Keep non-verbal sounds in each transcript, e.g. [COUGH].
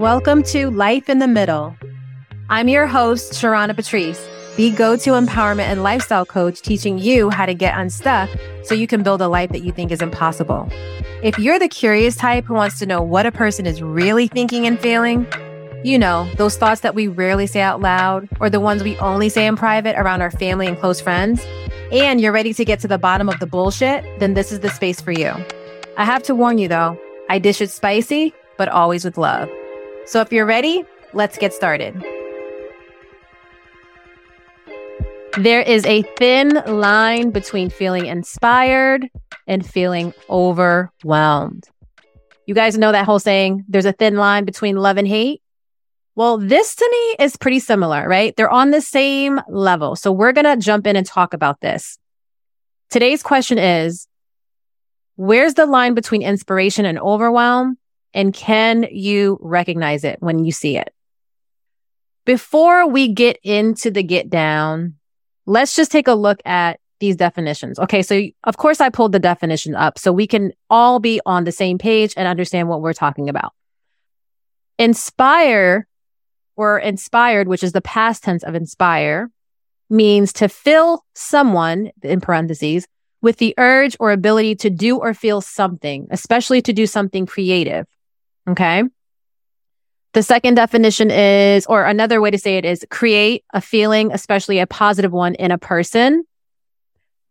Welcome to Life in the Middle. I'm your host, Sharona Patrice, the go to empowerment and lifestyle coach, teaching you how to get unstuck so you can build a life that you think is impossible. If you're the curious type who wants to know what a person is really thinking and feeling, you know, those thoughts that we rarely say out loud or the ones we only say in private around our family and close friends, and you're ready to get to the bottom of the bullshit, then this is the space for you. I have to warn you though, I dish it spicy, but always with love. So if you're ready, let's get started. There is a thin line between feeling inspired and feeling overwhelmed. You guys know that whole saying, there's a thin line between love and hate. Well, this to me is pretty similar, right? They're on the same level. So we're going to jump in and talk about this. Today's question is, where's the line between inspiration and overwhelm? And can you recognize it when you see it? Before we get into the get down, let's just take a look at these definitions. Okay. So of course I pulled the definition up so we can all be on the same page and understand what we're talking about. Inspire or inspired, which is the past tense of inspire, means to fill someone, in parentheses, with the urge or ability to do or feel something, especially to do something creative. Okay. The second definition is, or another way to say it is create a feeling, especially a positive one in a person.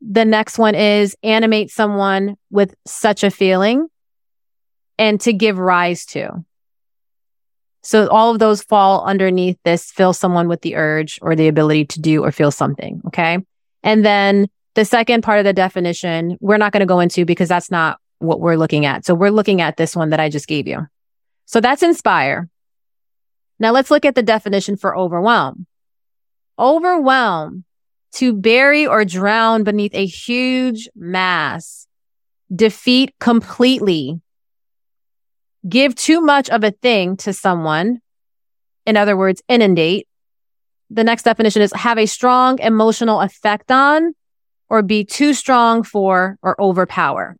The next one is animate someone with such a feeling and to give rise to. So all of those fall underneath this fill someone with the urge or the ability to do or feel something. Okay. And then the second part of the definition, we're not going to go into because that's not what we're looking at. So we're looking at this one that I just gave you. So that's inspire. Now let's look at the definition for overwhelm. Overwhelm, to bury or drown beneath a huge mass, defeat completely, give too much of a thing to someone. In other words, inundate. The next definition is have a strong emotional effect on or be too strong for or overpower.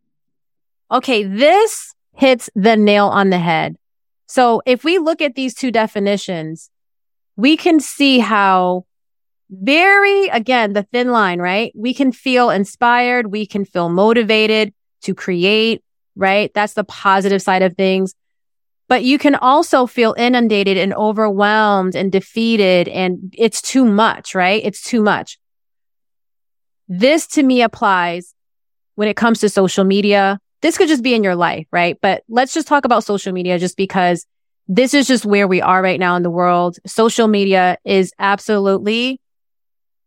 Okay. This hits the nail on the head. So if we look at these two definitions, we can see how very, again, the thin line, right? We can feel inspired. We can feel motivated to create, right? That's the positive side of things. But you can also feel inundated and overwhelmed and defeated and it's too much, right? It's too much. This to me applies when it comes to social media, this could just be in your life, right? But let's just talk about social media just because this is just where we are right now in the world. Social media is absolutely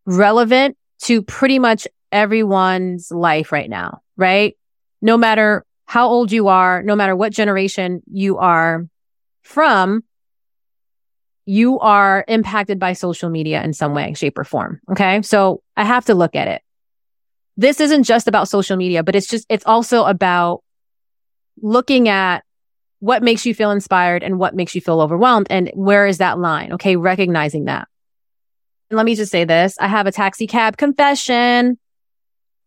relevant to pretty much everyone's life right now, right? No matter how old you are, no matter what generation you are from, you are impacted by social media in some way, shape or form. Okay. So I have to look at it this isn't just about social media, but it's just, it's also about looking at what makes you feel inspired and what makes you feel overwhelmed. And where is that line? Okay. Recognizing that. And let me just say this. I have a taxi cab confession.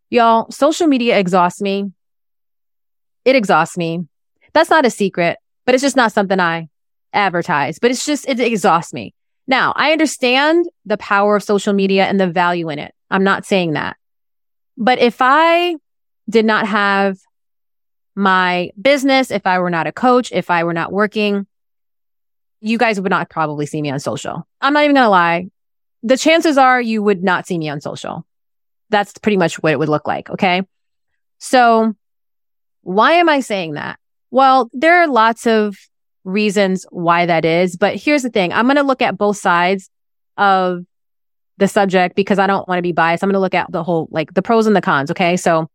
Y'all, social media exhausts me. It exhausts me. That's not a secret, but it's just not something I advertise, but it's just, it exhausts me. Now, I understand the power of social media and the value in it. I'm not saying that. But if I did not have my business, if I were not a coach, if I were not working, you guys would not probably see me on social. I'm not even going to lie. The chances are you would not see me on social. That's pretty much what it would look like. Okay. So why am I saying that? Well, there are lots of reasons why that is, but here's the thing. I'm going to look at both sides of the subject because I don't want to be biased. I'm going to look at the whole, like the pros and the cons. Okay. So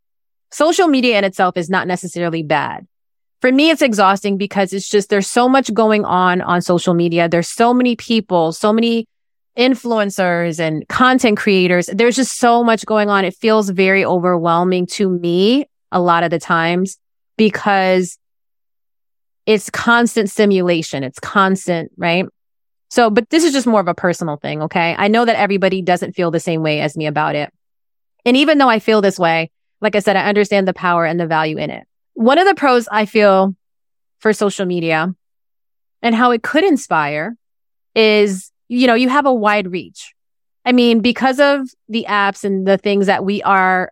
social media in itself is not necessarily bad. For me, it's exhausting because it's just, there's so much going on on social media. There's so many people, so many influencers and content creators. There's just so much going on. It feels very overwhelming to me a lot of the times because it's constant stimulation. It's constant, right? So, but this is just more of a personal thing. Okay. I know that everybody doesn't feel the same way as me about it. And even though I feel this way, like I said, I understand the power and the value in it. One of the pros I feel for social media and how it could inspire is, you know, you have a wide reach. I mean, because of the apps and the things that we are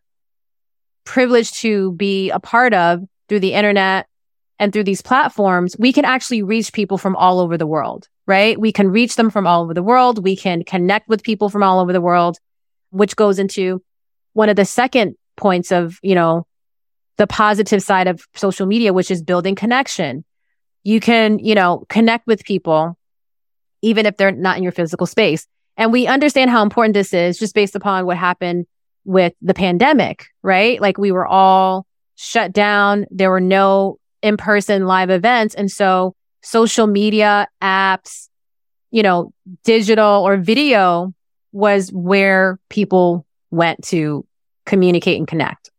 privileged to be a part of through the internet and through these platforms, we can actually reach people from all over the world, right? We can reach them from all over the world. We can connect with people from all over the world, which goes into one of the second points of, you know, the positive side of social media, which is building connection. You can, you know, connect with people, even if they're not in your physical space. And we understand how important this is just based upon what happened with the pandemic, right? Like we were all shut down. There were no in person live events. And so social media apps, you know, digital or video was where people went to communicate and connect.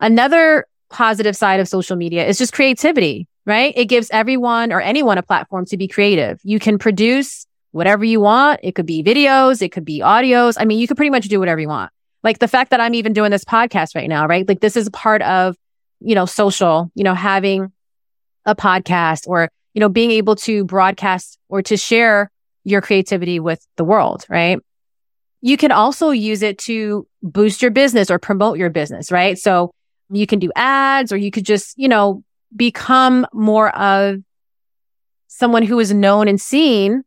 Another positive side of social media is just creativity, right? It gives everyone or anyone a platform to be creative. You can produce whatever you want. It could be videos. It could be audios. I mean, you could pretty much do whatever you want. Like the fact that I'm even doing this podcast right now, right? Like this is part of, you know, social, you know, having a podcast or, you know, being able to broadcast or to share your creativity with the world, right? You can also use it to boost your business or promote your business, right? So you can do ads or you could just, you know, become more of someone who is known and seen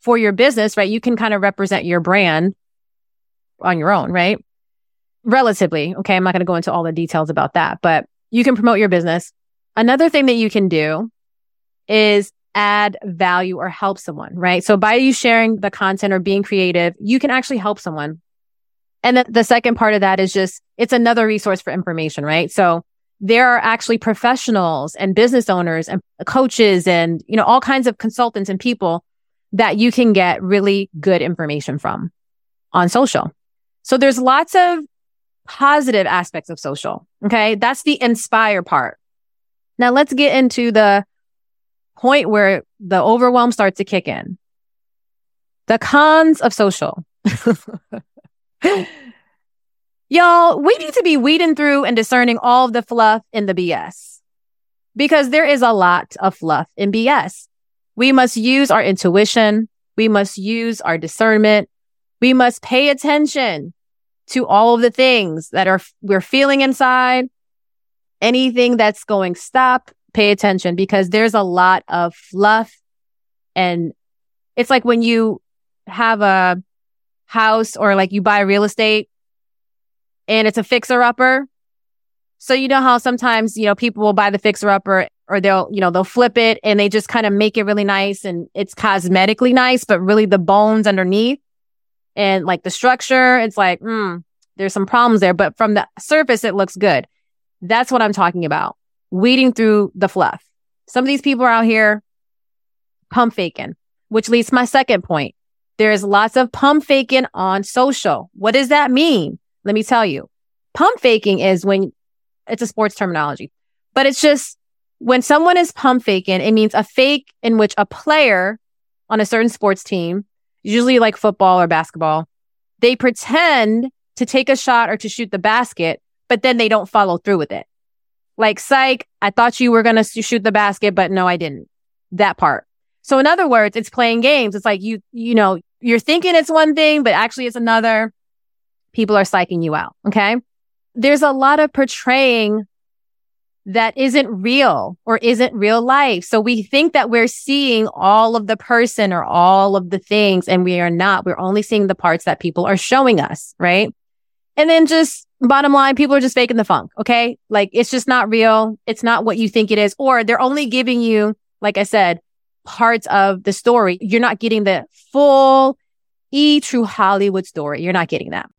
for your business, right? You can kind of represent your brand on your own, right? Relatively. Okay. I'm not going to go into all the details about that, but you can promote your business. Another thing that you can do is add value or help someone, right? So by you sharing the content or being creative, you can actually help someone. And then the second part of that is just, it's another resource for information, right? So there are actually professionals and business owners and coaches and, you know, all kinds of consultants and people that you can get really good information from on social. So there's lots of positive aspects of social. Okay. That's the inspire part. Now let's get into the point where the overwhelm starts to kick in. The cons of social. [LAUGHS] Y'all, we need to be weeding through and discerning all of the fluff in the BS because there is a lot of fluff in BS. We must use our intuition. We must use our discernment. We must pay attention to all of the things that are we're feeling inside. Anything that's going stop, pay attention because there's a lot of fluff and it's like when you have a house or like you buy real estate and it's a fixer upper. So you know how sometimes, you know, people will buy the fixer upper or they'll, you know, they'll flip it and they just kind of make it really nice and it's cosmetically nice, but really the bones underneath and like the structure, it's like, hmm, there's some problems there, but from the surface, it looks good. That's what I'm talking about. Weeding through the fluff. Some of these people are out here pump faking, which leads to my second point. There is lots of pump faking on social. What does that mean? Let me tell you. Pump faking is when it's a sports terminology, but it's just when someone is pump faking, it means a fake in which a player on a certain sports team, usually like football or basketball, they pretend to take a shot or to shoot the basket, but then they don't follow through with it. Like, psych, I thought you were going to shoot the basket, but no, I didn't. That part. So in other words, it's playing games. It's like you, you know, you're thinking it's one thing, but actually it's another. People are psyching you out. Okay. There's a lot of portraying that isn't real or isn't real life. So we think that we're seeing all of the person or all of the things and we are not. We're only seeing the parts that people are showing us, right? And then just bottom line, people are just faking the funk. Okay. Like it's just not real. It's not what you think it is. Or they're only giving you, like I said, parts of the story. You're not getting the full E true Hollywood story. You're not getting that.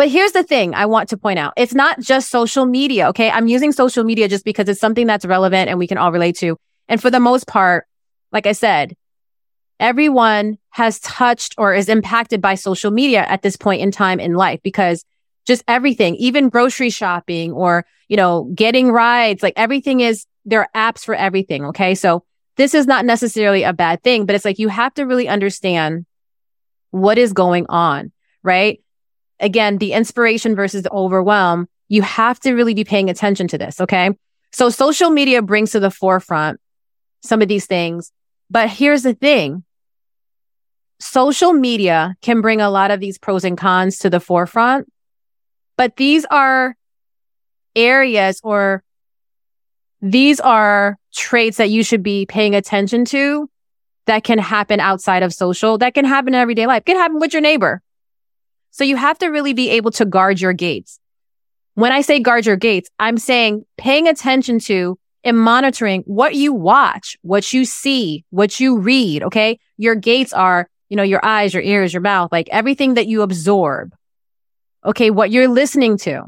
But here's the thing I want to point out. It's not just social media. Okay. I'm using social media just because it's something that's relevant and we can all relate to. And for the most part, like I said, everyone has touched or is impacted by social media at this point in time in life because just everything, even grocery shopping or, you know, getting rides, like everything is, there are apps for everything. Okay. So this is not necessarily a bad thing, but it's like you have to really understand what is going on, right? Again, the inspiration versus the overwhelm, you have to really be paying attention to this. Okay. So social media brings to the forefront some of these things. But here's the thing. Social media can bring a lot of these pros and cons to the forefront, but these are areas or these are traits that you should be paying attention to that can happen outside of social, that can happen in everyday life, can happen with your neighbor. So you have to really be able to guard your gates. When I say guard your gates, I'm saying paying attention to and monitoring what you watch, what you see, what you read. Okay. Your gates are, you know, your eyes, your ears, your mouth, like everything that you absorb. Okay. What you're listening to.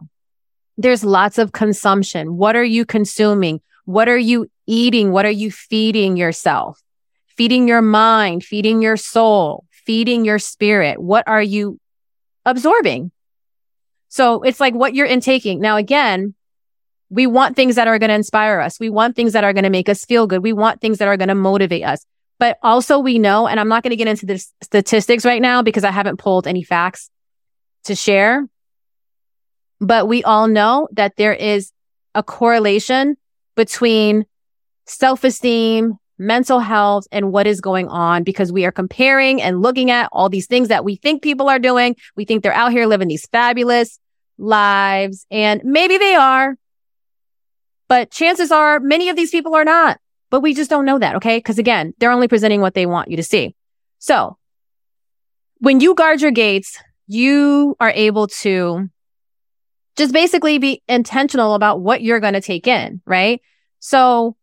There's lots of consumption. What are you consuming? What are you eating? What are you feeding yourself? Feeding your mind, feeding your soul, feeding your spirit. What are you absorbing? So it's like what you're intaking. Now, again, we want things that are going to inspire us. We want things that are going to make us feel good. We want things that are going to motivate us. But also we know, and I'm not going to get into the statistics right now because I haven't pulled any facts to share. But we all know that there is a correlation between self-esteem, mental health, and what is going on because we are comparing and looking at all these things that we think people are doing. We think they're out here living these fabulous lives and maybe they are, but chances are many of these people are not, but we just don't know that. Okay. Cause again, they're only presenting what they want you to see. So when you guard your gates, you are able to just basically be intentional about what you're going to take in, right? So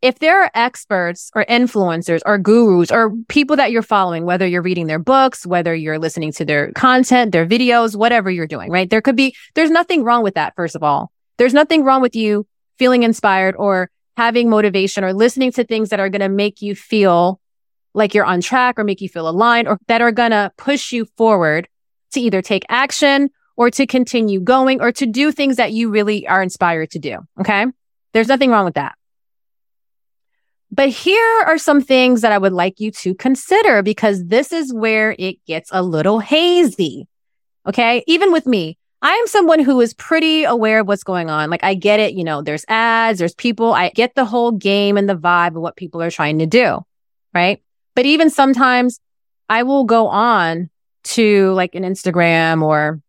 if there are experts or influencers or gurus or people that you're following, whether you're reading their books, whether you're listening to their content, their videos, whatever you're doing, right? There could be, there's nothing wrong with that, first of all. There's nothing wrong with you feeling inspired or having motivation or listening to things that are going to make you feel like you're on track or make you feel aligned or that are going to push you forward to either take action or to continue going or to do things that you really are inspired to do. Okay. There's nothing wrong with that. But here are some things that I would like you to consider because this is where it gets a little hazy. Okay. Even with me, I am someone who is pretty aware of what's going on. Like I get it, you know, there's ads, there's people. I get the whole game and the vibe of what people are trying to do. Right. But even sometimes I will go on to like an Instagram or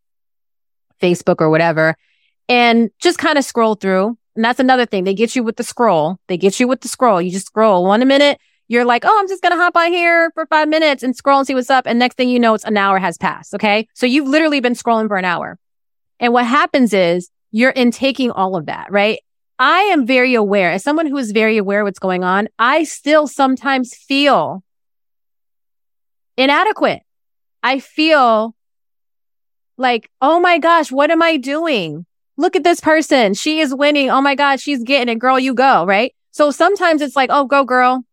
Facebook or whatever and just kind of scroll through. And that's another thing. They get you with the scroll. They get you with the scroll. You just scroll one minute. You're like, oh, I'm just going to hop on here for five minutes and scroll and see what's up. And next thing you know, it's an hour has passed. Okay. So you've literally been scrolling for an hour. And what happens is you're in taking all of that, right? I am very aware as someone who is very aware what's going on. I still sometimes feel inadequate. I feel like, oh my gosh, what am I doing? Look at this person. She is winning. Oh my God, she's getting it. Girl, you go, right? So sometimes it's like, oh, go girl.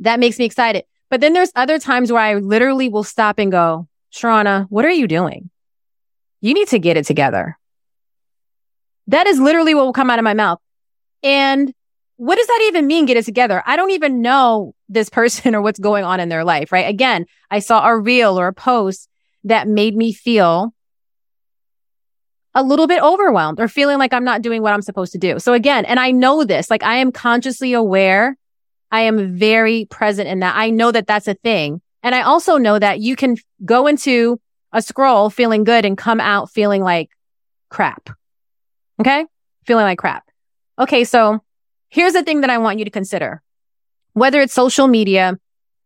That makes me excited. But then there's other times where I literally will stop and go, Sharona, what are you doing? you need to get it together. That is literally what will come out of my mouth. And what does that even mean? Get it together. I don't even know this person [LAUGHS] or what's going on in their life, right? Again, I saw a reel or a post that made me feel a little bit overwhelmed or feeling like I'm not doing what I'm supposed to do. So again, and I know this, like I am consciously aware. I am very present in that. I know that that's a thing. And I also know that you can go into a scroll feeling good and come out feeling like crap. Okay. Feeling like crap. Okay. So here's the thing that I want you to consider. Whether it's social media,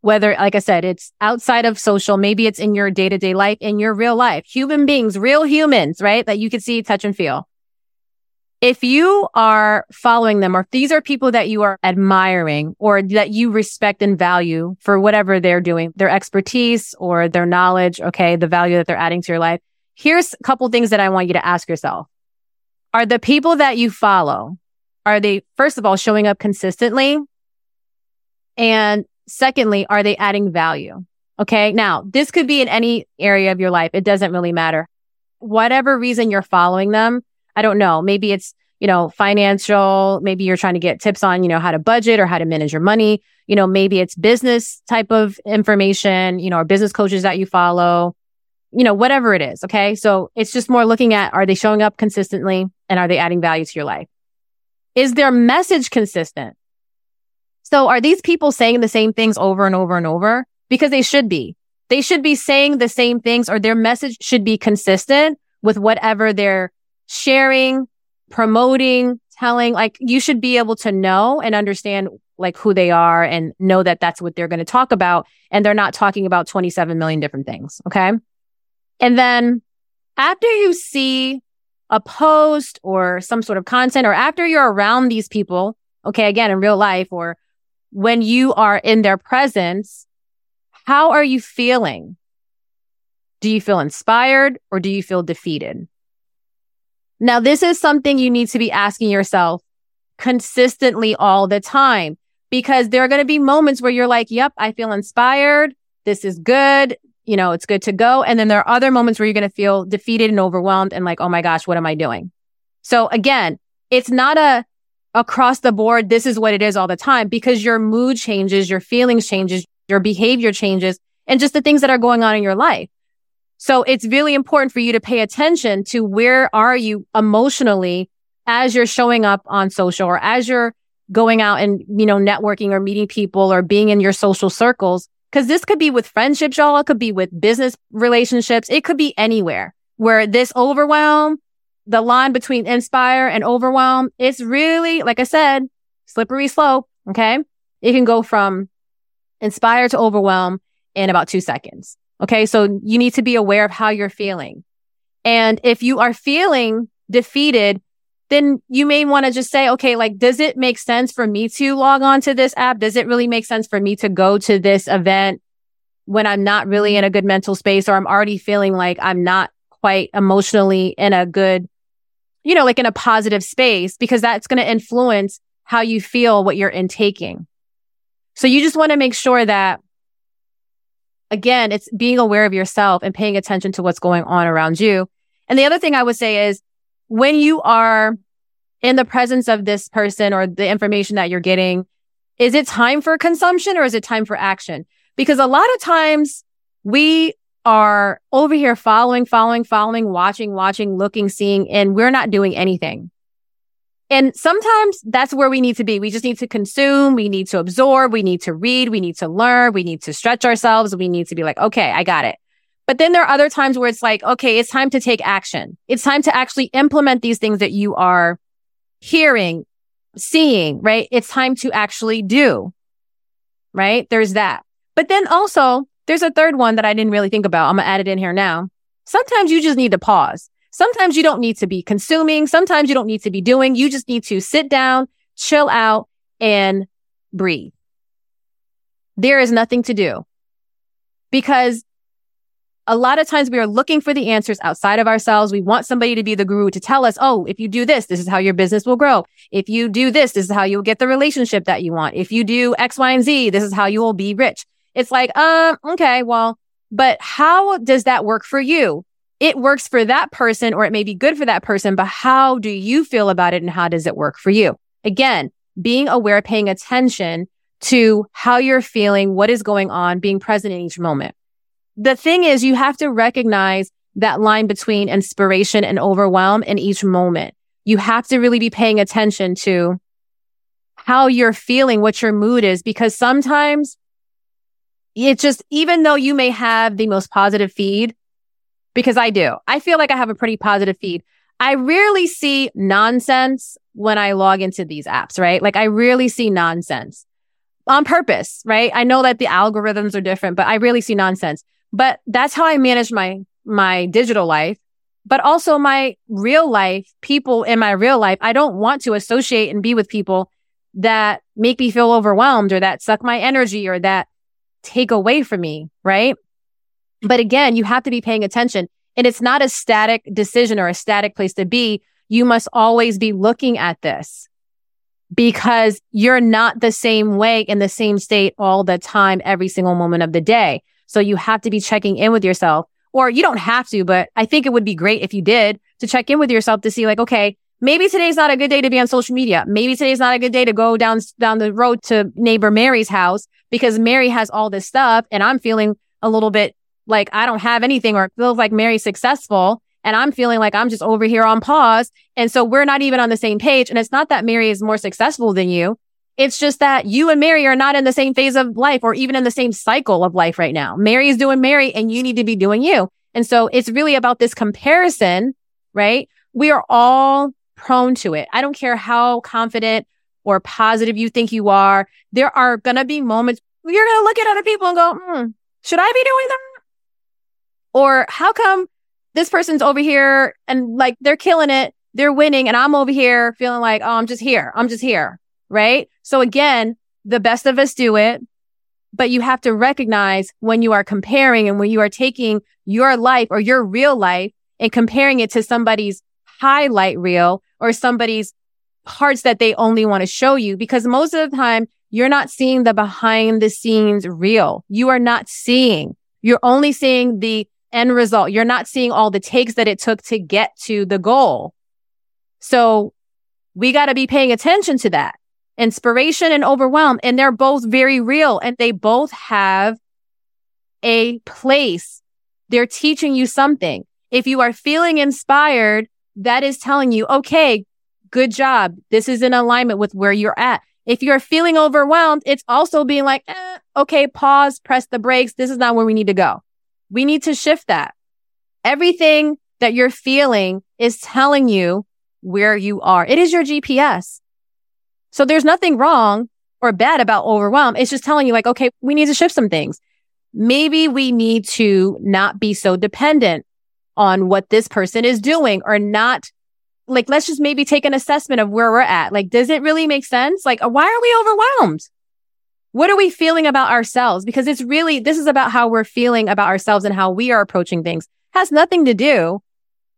whether, like I said, it's outside of social, maybe it's in your day to day life, in your real life, human beings, real humans, right? That you can see, touch and feel if you are following them or if these are people that you are admiring or that you respect and value for whatever they're doing, their expertise or their knowledge, okay, the value that they're adding to your life, here's a couple things that I want you to ask yourself. Are the people that you follow, are they, first of all, showing up consistently? And secondly, are they adding value? Okay. Now, this could be in any area of your life. It doesn't really matter. Whatever reason you're following them, I don't know. Maybe it's, you know, financial. Maybe you're trying to get tips on, you know, how to budget or how to manage your money. You know, maybe it's business type of information, you know, or business coaches that you follow, you know, whatever it is. Okay. So it's just more looking at, are they showing up consistently and are they adding value to your life? Is their message consistent? So are these people saying the same things over and over and over? Because they should be. They should be saying the same things or their message should be consistent with whatever they're sharing, promoting, telling. Like you should be able to know and understand like who they are and know that that's what they're going to talk about. And they're not talking about 27 million different things. Okay. And then after you see a post or some sort of content or after you're around these people, okay, again, in real life or when you are in their presence, how are you feeling? Do you feel inspired or do you feel defeated? Now, this is something you need to be asking yourself consistently all the time because there are going to be moments where you're like, yep, I feel inspired. This is good. You know, it's good to go. And then there are other moments where you're going to feel defeated and overwhelmed and like, oh my gosh, what am I doing? So again, it's not a across the board. This is what it is all the time because your mood changes, your feelings changes, your behavior changes and just the things that are going on in your life. So it's really important for you to pay attention to where are you emotionally as you're showing up on social or as you're going out and, you know, networking or meeting people or being in your social circles. Cause this could be with friendships, y'all. It could be with business relationships. It could be anywhere where this overwhelm, the line between inspire and overwhelm, it's really, like I said, slippery slope. Okay. It can go from inspire to overwhelm in about two seconds. Okay. So you need to be aware of how you're feeling. And if you are feeling defeated, then you may want to just say, okay, like, does it make sense for me to log on to this app? Does it really make sense for me to go to this event when I'm not really in a good mental space or I'm already feeling like I'm not quite emotionally in a good, you know, like in a positive space because that's going to influence how you feel what you're intaking. So you just want to make sure that again, it's being aware of yourself and paying attention to what's going on around you. And the other thing I would say is when you are in the presence of this person or the information that you're getting, is it time for consumption or is it time for action? Because a lot of times we are over here following, following, following, watching, watching, looking, seeing, and we're not doing anything. And sometimes that's where we need to be. We just need to consume. We need to absorb. We need to read. We need to learn. We need to stretch ourselves. We need to be like, okay, I got it. But then there are other times where it's like, okay, it's time to take action. It's time to actually implement these things that you are hearing, seeing, right? It's time to actually do, right? There's that. But then also there's a third one that I didn't really think about. I'm to add it in here now. Sometimes you just need to pause. Sometimes you don't need to be consuming. Sometimes you don't need to be doing. You just need to sit down, chill out and breathe. There is nothing to do because a lot of times we are looking for the answers outside of ourselves. We want somebody to be the guru to tell us, oh, if you do this, this is how your business will grow. If you do this, this is how you'll get the relationship that you want. If you do X, Y, and Z, this is how you will be rich. It's like, um, okay, well, but how does that work for you? It works for that person or it may be good for that person, but how do you feel about it and how does it work for you? Again, being aware, paying attention to how you're feeling, what is going on, being present in each moment the thing is you have to recognize that line between inspiration and overwhelm in each moment. You have to really be paying attention to how you're feeling, what your mood is, because sometimes it's just, even though you may have the most positive feed, because I do, I feel like I have a pretty positive feed. I rarely see nonsense when I log into these apps, right? Like I rarely see nonsense on purpose, right? I know that the algorithms are different, but I really see nonsense. But that's how I manage my, my digital life, but also my real life, people in my real life. I don't want to associate and be with people that make me feel overwhelmed or that suck my energy or that take away from me. Right. But again, you have to be paying attention and it's not a static decision or a static place to be. You must always be looking at this because you're not the same way in the same state all the time, every single moment of the day. So you have to be checking in with yourself or you don't have to, but I think it would be great if you did to check in with yourself to see like, okay, maybe today's not a good day to be on social media. Maybe today's not a good day to go down, down the road to neighbor Mary's house because Mary has all this stuff and I'm feeling a little bit like I don't have anything or feels like Mary's successful and I'm feeling like I'm just over here on pause. And so we're not even on the same page. And it's not that Mary is more successful than you. It's just that you and Mary are not in the same phase of life or even in the same cycle of life right now. Mary is doing Mary and you need to be doing you. And so it's really about this comparison, right? We are all prone to it. I don't care how confident or positive you think you are. There are going to be moments you're going to look at other people and go, hmm, should I be doing that? Or how come this person's over here and like they're killing it, they're winning, and I'm over here feeling like, oh, I'm just here. I'm just here. Right. So again, the best of us do it, but you have to recognize when you are comparing and when you are taking your life or your real life and comparing it to somebody's highlight reel or somebody's parts that they only want to show you because most of the time you're not seeing the behind the scenes real. You are not seeing. You're only seeing the end result. You're not seeing all the takes that it took to get to the goal. So we got to be paying attention to that. Inspiration and overwhelm. And they're both very real and they both have a place. They're teaching you something. If you are feeling inspired, that is telling you, okay, good job. This is in alignment with where you're at. If you're feeling overwhelmed, it's also being like, eh, okay, pause, press the brakes. This is not where we need to go. We need to shift that. Everything that you're feeling is telling you where you are. It is your GPS. So there's nothing wrong or bad about overwhelm. It's just telling you like, okay, we need to shift some things. Maybe we need to not be so dependent on what this person is doing or not like, let's just maybe take an assessment of where we're at. Like, does it really make sense? Like, uh, why are we overwhelmed? What are we feeling about ourselves? Because it's really, this is about how we're feeling about ourselves and how we are approaching things. It has nothing to do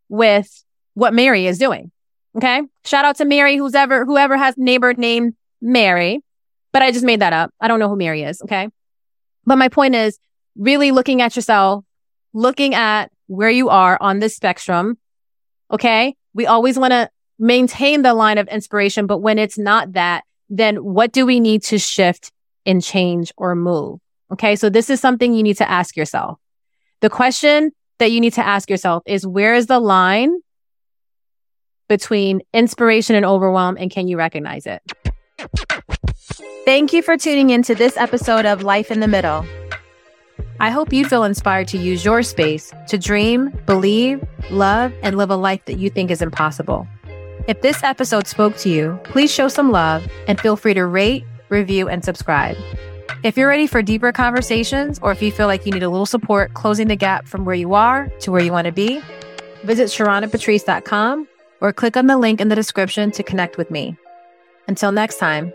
with what Mary is doing. Okay. Shout out to Mary, who's ever, whoever has neighbor named Mary, but I just made that up. I don't know who Mary is. Okay. But my point is really looking at yourself, looking at where you are on this spectrum. Okay. We always want to maintain the line of inspiration, but when it's not that, then what do we need to shift and change or move? Okay. So this is something you need to ask yourself. The question that you need to ask yourself is where is the line between inspiration and overwhelm? And can you recognize it? Thank you for tuning in to this episode of Life in the Middle. I hope you feel inspired to use your space to dream, believe, love, and live a life that you think is impossible. If this episode spoke to you, please show some love and feel free to rate, review, and subscribe. If you're ready for deeper conversations or if you feel like you need a little support closing the gap from where you are to where you want to be, visit SharonaPatrice.com or click on the link in the description to connect with me. Until next time,